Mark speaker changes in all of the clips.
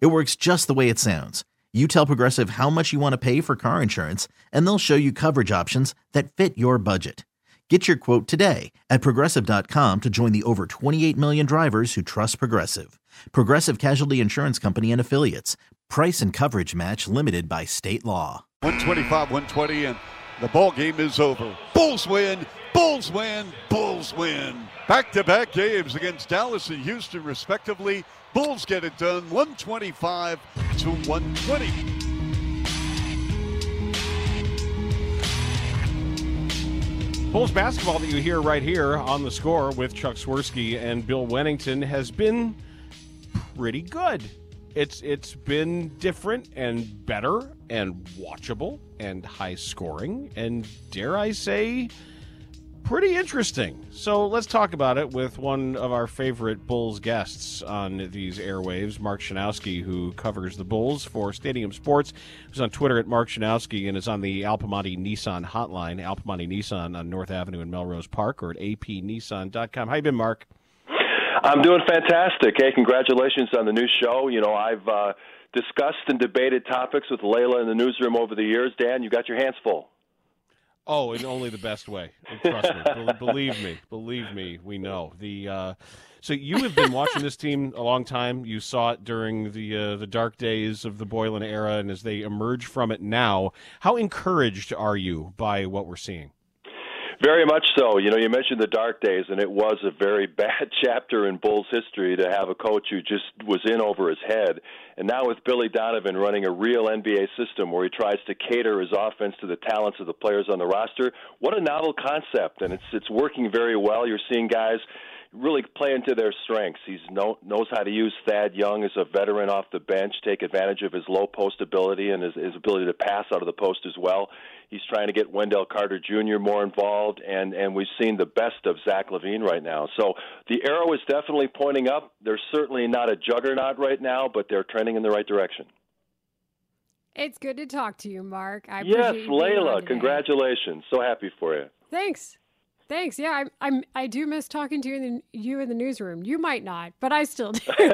Speaker 1: It works just the way it sounds. You tell Progressive how much you want to pay for car insurance, and they'll show you coverage options that fit your budget. Get your quote today at progressive.com to join the over 28 million drivers who trust Progressive. Progressive Casualty Insurance Company and Affiliates. Price and coverage match limited by state law.
Speaker 2: 125 120, and the ball game is over. Bulls win, Bulls win, Bulls win. Back to back games against Dallas and Houston, respectively. Bulls get it done 125 to 120.
Speaker 3: Bulls basketball that you hear right here on the score with Chuck Swirsky and Bill Wennington has been pretty good. It's it's been different and better and watchable and high scoring and dare I say pretty interesting. So let's talk about it with one of our favorite Bulls guests on these airwaves, Mark Schanowski, who covers the Bulls for Stadium Sports. He's on Twitter at Mark Schanowski and is on the Al Piemonte Nissan hotline, Al Piemonte Nissan on North Avenue in Melrose Park, or at apnissan.com. How you been, Mark?
Speaker 4: I'm doing fantastic. Hey, congratulations on the new show. You know, I've uh, discussed and debated topics with Layla in the newsroom over the years. Dan, you got your hands full.
Speaker 3: Oh, in only the best way. Trust me. believe me. Believe me. We know the. Uh, so you have been watching this team a long time. You saw it during the uh, the dark days of the Boylen era, and as they emerge from it now, how encouraged are you by what we're seeing?
Speaker 4: Very much so. You know, you mentioned the dark days, and it was a very bad chapter in Bulls history to have a coach who just was in over his head. And now with Billy Donovan running a real NBA system where he tries to cater his offense to the talents of the players on the roster, what a novel concept! And it's it's working very well. You're seeing guys really play into their strengths. He know, knows how to use Thad Young as a veteran off the bench, take advantage of his low post ability and his, his ability to pass out of the post as well. He's trying to get Wendell Carter Jr. more involved, and and we've seen the best of Zach LaVine right now. So the arrow is definitely pointing up. They're certainly not a juggernaut right now, but they're trending in the right direction.
Speaker 5: It's good to talk to you, Mark. I
Speaker 4: yes, Layla, congratulations. So happy for you.
Speaker 5: Thanks. Thanks. Yeah, I'm, I'm. I do miss talking to you in the, you in the newsroom. You might not, but I still do.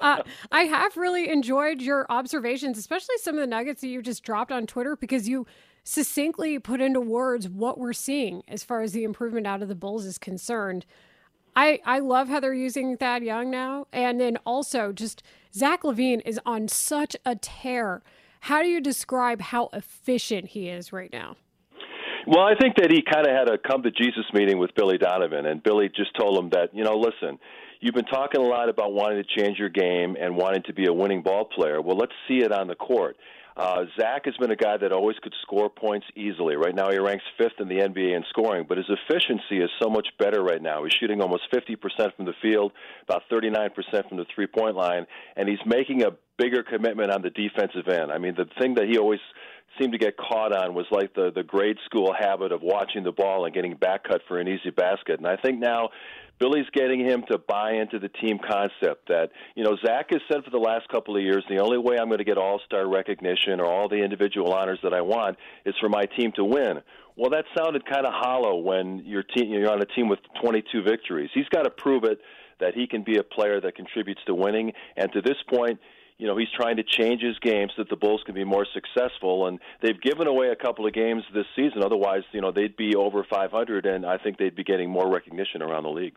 Speaker 5: uh, I have really enjoyed your observations, especially some of the nuggets that you just dropped on Twitter, because you succinctly put into words what we're seeing as far as the improvement out of the Bulls is concerned. I, I love how they're using Thad Young now. And then also just Zach LaVine is on such a tear. How do you describe how efficient he is right now?
Speaker 4: Well, I think that he kind of had a come to Jesus meeting with Billy Donovan, and Billy just told him that, you know, listen, you've been talking a lot about wanting to change your game and wanting to be a winning ball player. Well, let's see it on the court. Uh, Zach has been a guy that always could score points easily. Right now, he ranks fifth in the NBA in scoring, but his efficiency is so much better right now. He's shooting almost 50% from the field, about 39% from the three point line, and he's making a bigger commitment on the defensive end. I mean, the thing that he always seemed to get caught on was like the the grade school habit of watching the ball and getting back cut for an easy basket. And I think now Billy's getting him to buy into the team concept that, you know, Zach has said for the last couple of years the only way I'm going to get all star recognition or all the individual honors that I want is for my team to win. Well, that sounded kind of hollow when your team, you're on a team with 22 victories. He's got to prove it that he can be a player that contributes to winning. And to this point, you know, he's trying to change his game so that the Bulls can be more successful. And they've given away a couple of games this season. Otherwise, you know, they'd be over 500, and I think they'd be getting more recognition around the league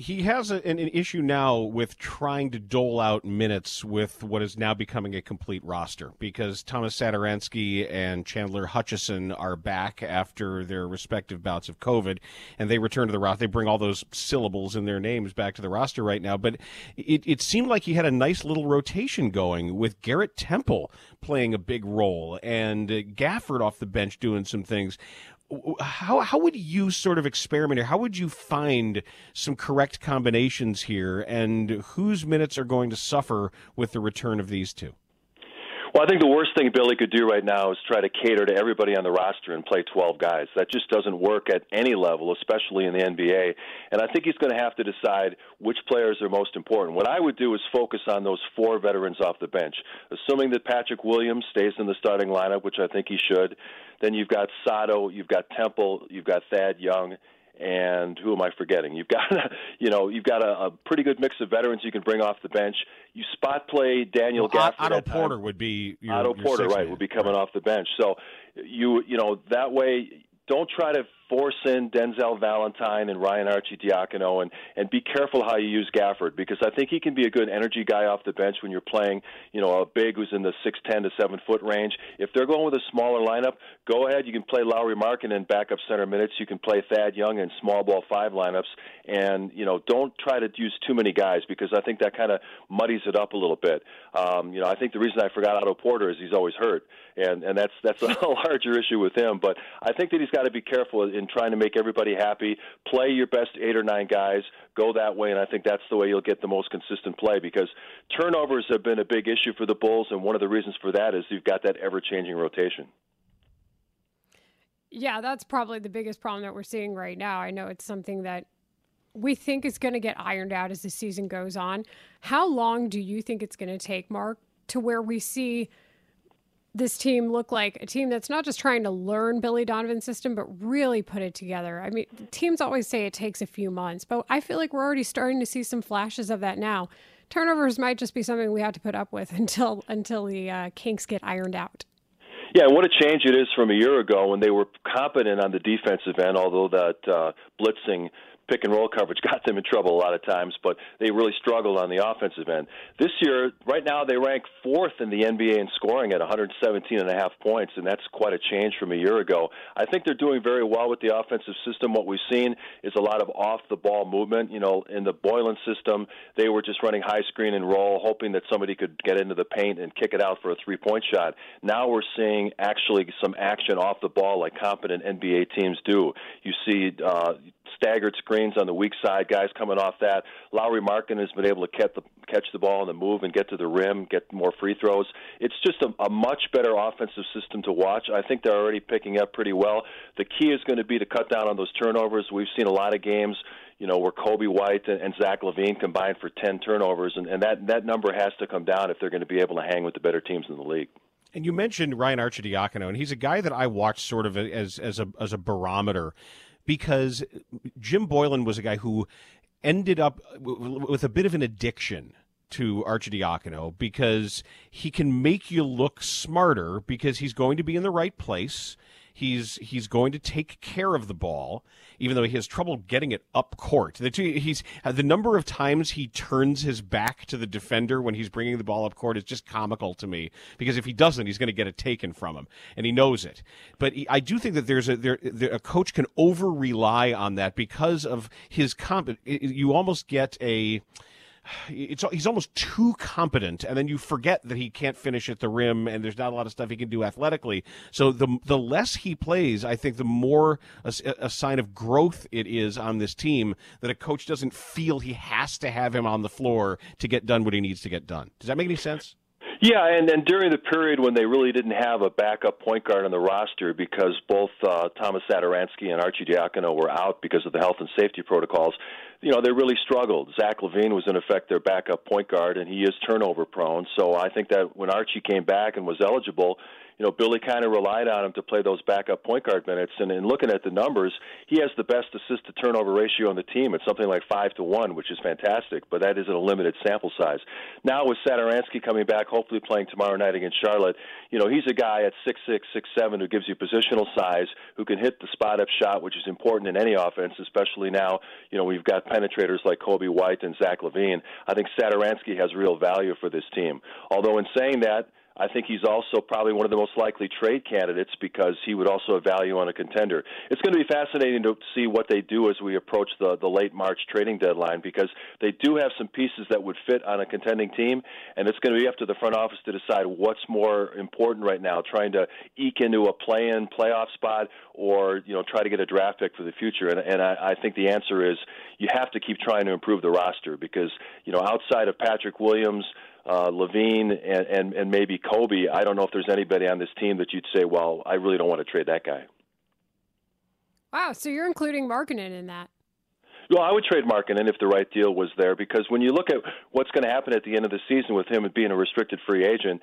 Speaker 3: he has a, an, an, issue now with trying to dole out minutes with what is now becoming a complete roster because Thomas Satoransky and Chandler Hutchison are back after their respective bouts of COVID, and they return to the roster. They bring all those syllables in their names back to the roster right now. But it, it seemed like he had a nice little rotation going with Garrett Temple playing a big role and Gafford off the bench doing some things how how would you sort of experiment here? How would you find some correct combinations here, and whose minutes are going to suffer with the return of these two?
Speaker 4: Well, I think the worst thing Billy could do right now is try to cater to everybody on the roster and play 12 guys. That just doesn't work at any level, especially in the NBA. And I think he's going to have to decide which players are most important. What I would do is focus on those four veterans off the bench. Assuming that Patrick Williams stays in the starting lineup, which I think he should, then you've got Sato, you've got Temple, you've got Thad Young, and who am I forgetting? You've got, you know, you've got a, a pretty good mix of veterans you can bring off the bench. You spot play Daniel well,
Speaker 3: Gafford. Otto Porter would be your,
Speaker 4: Otto Porter, right?
Speaker 3: Man.
Speaker 4: Would be coming right. off the bench. So you, you know, that way don't try to force in Denzel Valentine and Ryan Arcidiacono, and and be careful how you use Gafford because I think he can be a good energy guy off the bench when you're playing, you know, a big who's in the six ten to seven foot range. If they're going with a smaller lineup, go ahead. You can play Lauri Markkanen in backup center minutes. You can play Thad Young in small ball five lineups, and you know, don't try to use too many guys because I think that kind of muddies it up a little bit. Um, you know, I think the reason I forgot Otto Porter is he's always hurt, and and that's that's a larger issue with him. But I think that he's got to be careful in trying to make everybody happy. Play your best eight or nine guys. Go that way, and I think that's the way you'll get the most consistent play because turnovers have been a big issue for the Bulls, and one of the reasons for that is you've got that ever-changing rotation.
Speaker 5: Yeah, that's probably the biggest problem that we're seeing right now. I know it's something that we think is going to get ironed out as the season goes on. How long do you think it's going to take, Mark, to where we see this team look like a team that's not just trying to learn Billy Donovan's system, but really put it together. I mean, teams always say it takes a few months, but I feel like we're already starting to see some flashes of that now. Turnovers might just be something we have to put up with until until the uh, kinks get ironed out.
Speaker 4: Yeah, and what a change it is from a year ago when they were competent on the defensive end, although that uh, blitzing pick and roll coverage got them in trouble a lot of times, but they really struggled on the offensive end. This year, right now, they rank fourth in the NBA in scoring at 117 and a half points, and that's quite a change from a year ago. I think they're doing very well with the offensive system. What we've seen is a lot of off the ball movement. You know, in the Boylen system, they were just running high screen and roll, hoping that somebody could get into the paint and kick it out for a three point shot. Now we're seeing actually some action off the ball like competent NBA teams do. You see uh, staggered screens on the weak side, guys coming off that. Lauri Markkanen has been able to catch the, catch the ball on the move and get to the rim, get more free throws. It's just a, a much better offensive system to watch. I think they're already picking up pretty well. The key is going to be to cut down on those turnovers. We've seen a lot of games you know, where Coby White and, Zach LaVine combined for 10 turnovers, and, and that, that number has to come down if they're going to be able to hang with the better teams in the league.
Speaker 3: And you mentioned Ryan Arcidiacono, and he's a guy that I watch sort of as as a as a barometer because Jim Boylen was a guy who ended up with a bit of an addiction to Arcidiacono because he can make you look smarter because he's going to be in the right place. He's he's going to take care of the ball, even though he has trouble getting it up court. The two, he's uh, the number of times he turns his back to the defender when he's bringing the ball up court is just comical to me. Because if he doesn't, he's going to get it taken from him, and he knows it. But he, I do think that there's a there, there, a coach can over rely on that because of his comp. You almost get a it's he's almost too competent, and then you forget that he can't finish at the rim, and there's not a lot of stuff he can do athletically. So the the less he plays, I think, the more a, a sign of growth it is on this team that a coach doesn't feel he has to have him on the floor to get done what he needs to get done. Does that make any sense?
Speaker 4: Yeah, and then during the period when they really didn't have a backup point guard on the roster because both uh, Thomas Satoransky and Arcidiacono were out because of the health and safety protocols, you know, they really struggled. Zach LaVine was in effect their backup point guard, and he is turnover prone. So I think that when Archie came back and was eligible, you know, Billy kind of relied on him to play those backup point guard minutes. And in looking at the numbers, he has the best assist to turnover ratio on the team. It's something like five to one, which is fantastic. But that is in a limited sample size. Now with Satoransky coming back, hopefully playing tomorrow night against Charlotte, you know, he's a guy at six six six seven who gives you positional size, who can hit the spot up shot, which is important in any offense, especially now. You know, we've got penetrators like Coby White and Zach LaVine. I think Satoransky has real value for this team. Although in saying that I think he's also probably one of the most likely trade candidates because he would also have value on a contender. It's going to be fascinating to see what they do as we approach the the late March trading deadline because they do have some pieces that would fit on a contending team, and it's going to be up to the front office to decide what's more important right now, trying to eke into a play-in playoff spot or you know try to get a draft pick for the future. And, and I, I think the answer is you have to keep trying to improve the roster because you know outside of Patrick Williams uh, LaVine and, and and maybe Coby. I don't know if there's anybody on this team that you'd say, well, I really don't want to trade that guy.
Speaker 5: Wow, so you're including Markkanen in that.
Speaker 4: Well, I would trade Markkanen if the right deal was there because when you look at what's going to happen at the end of the season with him being a restricted free agent,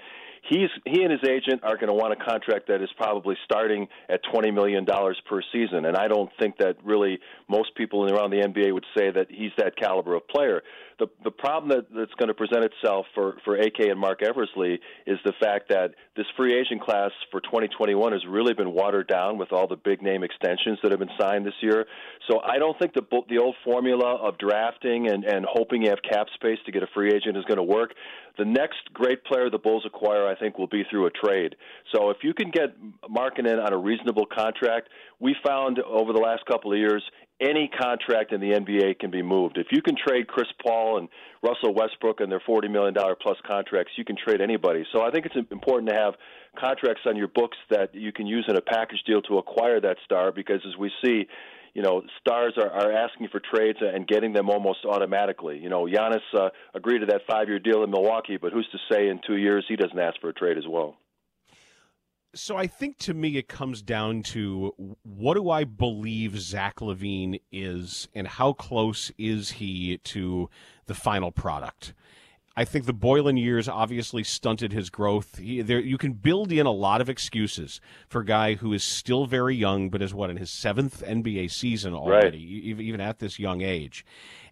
Speaker 4: he's he and his agent are going to want a contract that is probably starting at twenty million dollars per season, and I don't think that really most people around the NBA would say that he's that caliber of player. The the problem that, that's going to present itself for for AK and Marc Eversley is the fact that this free agent class for 2021 has really been watered down with all the big name extensions that have been signed this year. So I don't think the the old formula of drafting and and hoping you have cap space to get a free agent is going to work. The next great player the Bulls acquire, I think, will be through a trade. So if you can get Markkanen on a reasonable contract, we found over the last couple of years any contract in the NBA can be moved. If you can trade Chris Paul and Russell Westbrook and their $40 million plus contracts, you can trade anybody. So I think it's important to have contracts on your books that you can use in a package deal to acquire that star because as we see, you know, stars are, are asking for trades and getting them almost automatically. You know, Giannis uh, agreed to that five-year deal in Milwaukee, but who's to say in two years he doesn't ask for a trade as well?
Speaker 3: So I think to me it comes down to what do I believe Zach LaVine is, and how close is he to the final product? I think the Boylen years obviously stunted his growth. He, there, you can build in a lot of excuses for a guy who is still very young, but is what in his seventh NBA season already, right. even at this young age.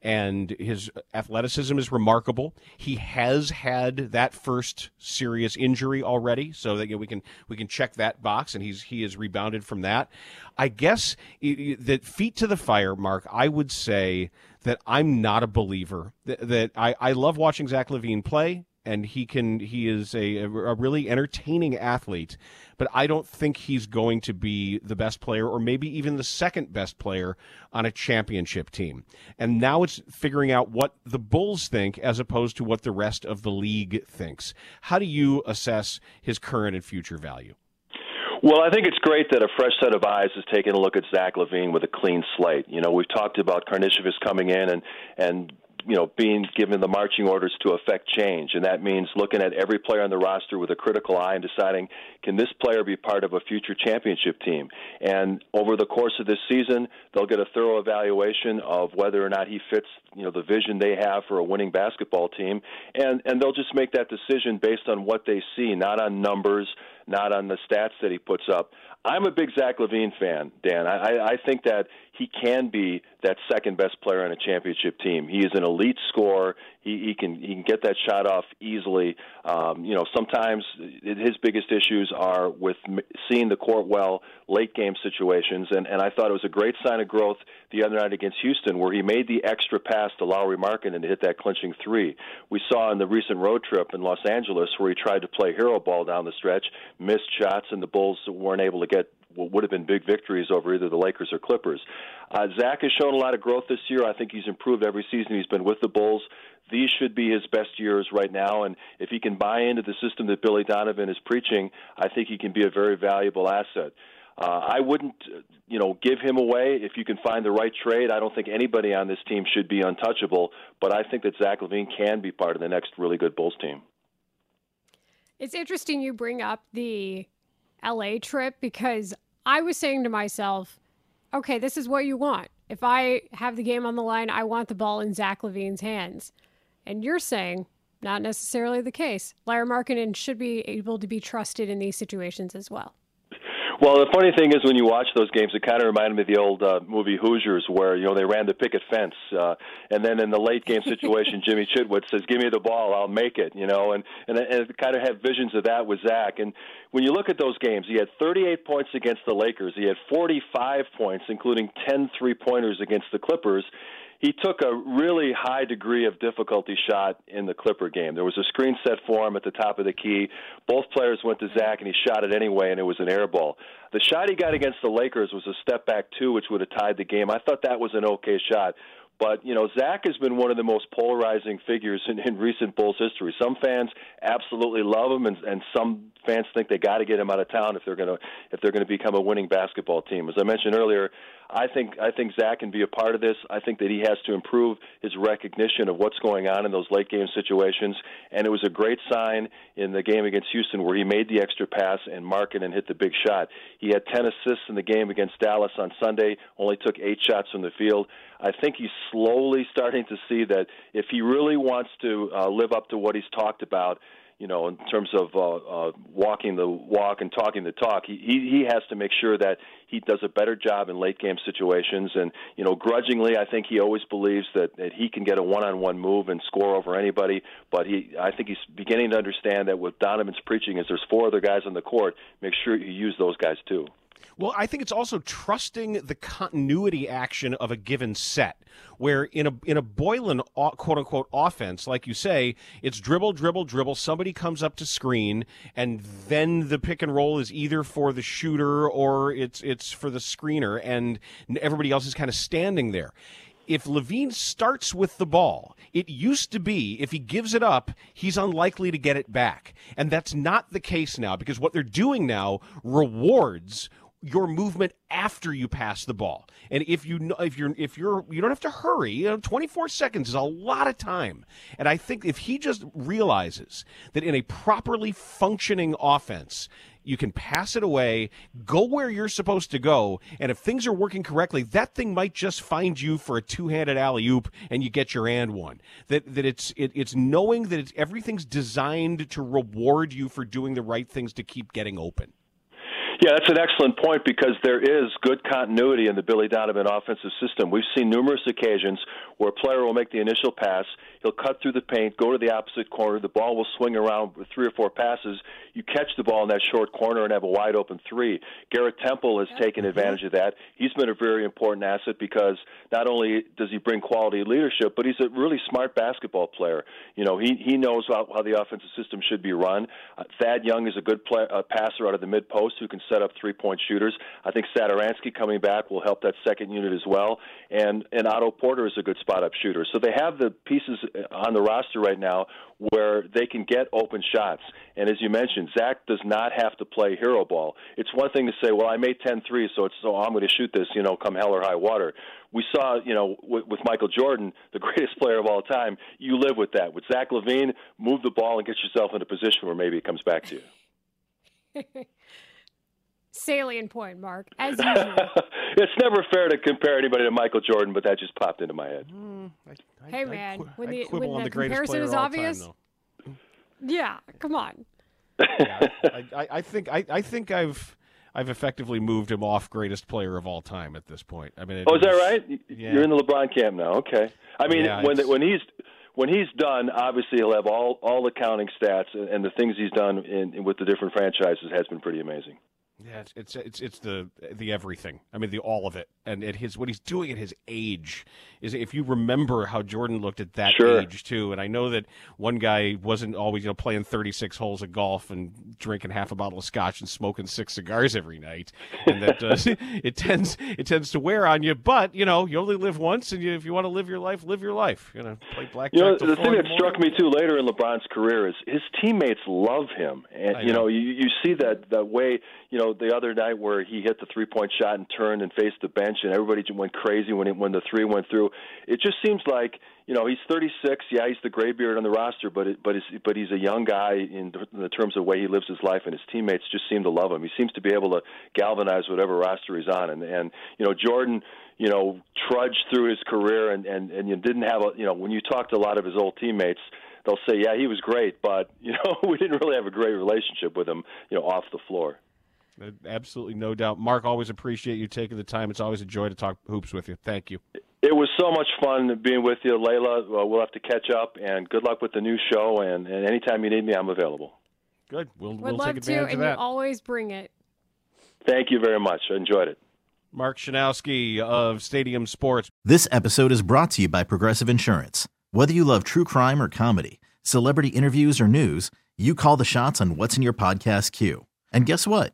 Speaker 3: And his athleticism is remarkable. He has had that first serious injury already, so that you know, we can we can check that box, and he's he has rebounded from that. I guess that feet to the fire, Mark. I would say that I'm not a believer. That, that I, I love watching Zach LaVine play, and he can he is a, a really entertaining athlete. But I don't think he's going to be the best player, or maybe even the second best player on a championship team. And now it's figuring out what the Bulls think as opposed to what the rest of the league thinks. How do you assess his current and future value?
Speaker 4: Well, I think it's great that a fresh set of eyes is taking a look at Zach LaVine with a clean slate. You know, we've talked about Karnisovas coming in and and you know being given the marching orders to affect change, and that means looking at every player on the roster with a critical eye and deciding can this player be part of a future championship team. And over the course of this season, they'll get a thorough evaluation of whether or not he fits you know the vision they have for a winning basketball team, and and they'll just make that decision based on what they see, not on numbers not on the stats that he puts up. I'm a big Zach LaVine fan, Dan. I, I think that he can be that second best player on a championship team. He is an elite scorer. He, he can he can get that shot off easily. Um, you know, sometimes his biggest issues are with seeing the court well, late game situations, and and I thought it was a great sign of growth the other night against Houston, where he made the extra pass to Lauri Markkanen to hit that clinching three. We saw in the recent road trip in Los Angeles where he tried to play hero ball down the stretch, missed shots, and the Bulls weren't able to get what would have been big victories over either the Lakers or Clippers. Uh, Zach has shown a lot of growth this year. I think he's improved every season he's been with the Bulls. These should be his best years right now, and if he can buy into the system that Billy Donovan is preaching, I think he can be a very valuable asset. Uh, I wouldn't, you know, give him away if you can find the right trade. I don't think anybody on this team should be untouchable, but I think that Zach LaVine can be part of the next really good Bulls team.
Speaker 5: It's interesting you bring up the LA trip because I was saying to myself, okay, this is what you want. If I have the game on the line, I want the ball in Zach LaVine's hands. And you're saying not necessarily the case. Lauri Markkanen should be able to be trusted in these situations as well.
Speaker 4: Well, the funny thing is, when you watch those games, it kind of reminded me of the old uh, movie Hoosiers, where you know they ran the picket fence, uh, and then in the late game situation, Jimmy Chitwood says, "Give me the ball, I'll make it," you know, and and, and it kind of have visions of that with Zach. And when you look at those games, he had 38 points against the Lakers, he had 45 points, including 10 three pointers against the Clippers he took a really high degree of difficulty shot in the Clipper game. There was a screen set for him at the top of the key. Both players went to Zach, and he shot it anyway, and it was an air ball. The shot he got against the Lakers was a step back two, which would have tied the game. I thought that was an okay shot. But you know, Zach has been one of the most polarizing figures in, in recent Bulls history. Some fans absolutely love him, and, and some fans think they got to get him out of town if they're going to if they're going to become a winning basketball team. As I mentioned earlier, I think I think Zach can be a part of this. I think that he has to improve his recognition of what's going on in those late game situations. And it was a great sign in the game against Houston where he made the extra pass and marked it and hit the big shot. He had 10 assists in the game against Dallas on Sunday. Only took eight shots from the field. I think he's slowly starting to see that if he really wants to uh, live up to what he's talked about you know, in terms of uh, uh, walking the walk and talking the talk, he, he he has to make sure that he does a better job in late game situations. And you know, grudgingly, I think he always believes that that he can get a one-on-one move and score over anybody. But he, I think he's beginning to understand that what Donovan's preaching is there's four other guys on the court. Make sure you use those guys too.
Speaker 3: Well, I think it's also trusting the continuity action of a given set, where in a in a Boylen uh, quote unquote offense, like you say, it's dribble, dribble, dribble. Somebody comes up to screen, and then the pick and roll is either for the shooter or it's it's for the screener, and everybody else is kind of standing there if LaVine starts with the ball, it used to be if he gives it up, he's unlikely to get it back. And that's not the case now because what they're doing now rewards your movement after you pass the ball. And if you if you're if you're you don't have to hurry. You know, 24 seconds is a lot of time. And I think if he just realizes that in a properly functioning offense, you can pass it away, go where you're supposed to go, and if things are working correctly, that thing might just find you for a two-handed alley oop, and you get your and one. That that it's it, it's knowing that it's everything's designed to reward you for doing the right things to keep getting open.
Speaker 4: Yeah, that's an excellent point because there is good continuity in the Billy Donovan offensive system. We've seen numerous occasions where a player will make the initial pass, he'll cut through the paint, go to the opposite corner, the ball will swing around with three or four passes. You catch the ball in that short corner and have a wide open three. Garrett Temple has taken mm-hmm. advantage of that. He's been a very important asset because not only does he bring quality leadership, but he's a really smart basketball player. You know, he he knows how, how the offensive system should be run. Uh, Thad Young is a good play, uh, passer out of the mid post who can set up three point shooters. I think Satoransky coming back will help that second unit as well. And and Otto Porter is a good spot up shooter. So they have the pieces on the roster right now where they can get open shots. And as you mentioned, Zach does not have to play hero ball. It's one thing to say, well, I made 10 threes, so it's so I'm going to shoot this, you know, come hell or high water. We saw, you know, with, with Michael Jordan, the greatest player of all time. You live with that. With Zach LaVine, move the ball and get yourself in a position where maybe it comes back to you.
Speaker 5: salient point, Mark, as usual.
Speaker 4: it's never fair to compare anybody to Michael Jordan, but that just popped into my head. Mm,
Speaker 5: I, I, hey, man, I, when the, when the, the comparison is obvious, time, yeah, come on.
Speaker 3: yeah, I, think I, I think I've I've effectively moved him off greatest player of all time at this point. I mean,
Speaker 4: oh, is that right? Yeah. You're in the LeBron camp now. Okay. I mean, yeah, when when he's when he's done, obviously he'll have all all the counting stats and the things he's done in, in with the different franchises has been pretty amazing.
Speaker 3: Yeah, it's, it's it's it's the the everything. I mean, the all of it, and at his what he's doing at his age is if you remember how Jordan looked at that sure. age too. And I know that one guy wasn't always you know playing thirty six holes of golf and drinking half a bottle of scotch and smoking six cigars every night, and that uh, it tends it tends to wear on you. But you know, you only live once, and you, if you want to live your life, live your life. You know, play blackjack.
Speaker 4: You know, the thing that struck me too later in LeBron's career is his teammates love him, and you know, you you see that that way. You know, the other night where he hit the three point shot and turned and faced the bench, and everybody went crazy when it, when the three went through. It just seems like you know he's 36. Yeah, he's the gray beard on the roster, but it, but it's, but he's a young guy in, in the terms of the way he lives his life, and his teammates just seem to love him. He seems to be able to galvanize whatever roster he's on, and and you know Jordan you know trudged through his career and and and you didn't have a you know when you talk to a lot of his old teammates they'll say yeah he was great but you know we didn't really have a great relationship with him you know off the floor
Speaker 3: absolutely, no doubt. Mark, always appreciate you taking the time. It's always a joy to talk hoops with you. Thank you.
Speaker 4: It was so much fun being with you, Layla. Uh, we'll have to catch up, and good luck with the new show. And, and anytime you need me, I'm available.
Speaker 3: Good. We'll,
Speaker 5: Would
Speaker 3: we'll
Speaker 5: love
Speaker 3: take advantage
Speaker 5: to,
Speaker 3: of that.
Speaker 5: and you always bring it.
Speaker 4: Thank you very much. I enjoyed it.
Speaker 3: Mark Schanowski of Stadium Sports.
Speaker 1: This episode is brought to you by Progressive Insurance. Whether you love true crime or comedy, celebrity interviews or news, you call the shots on what's in your podcast queue. And guess what?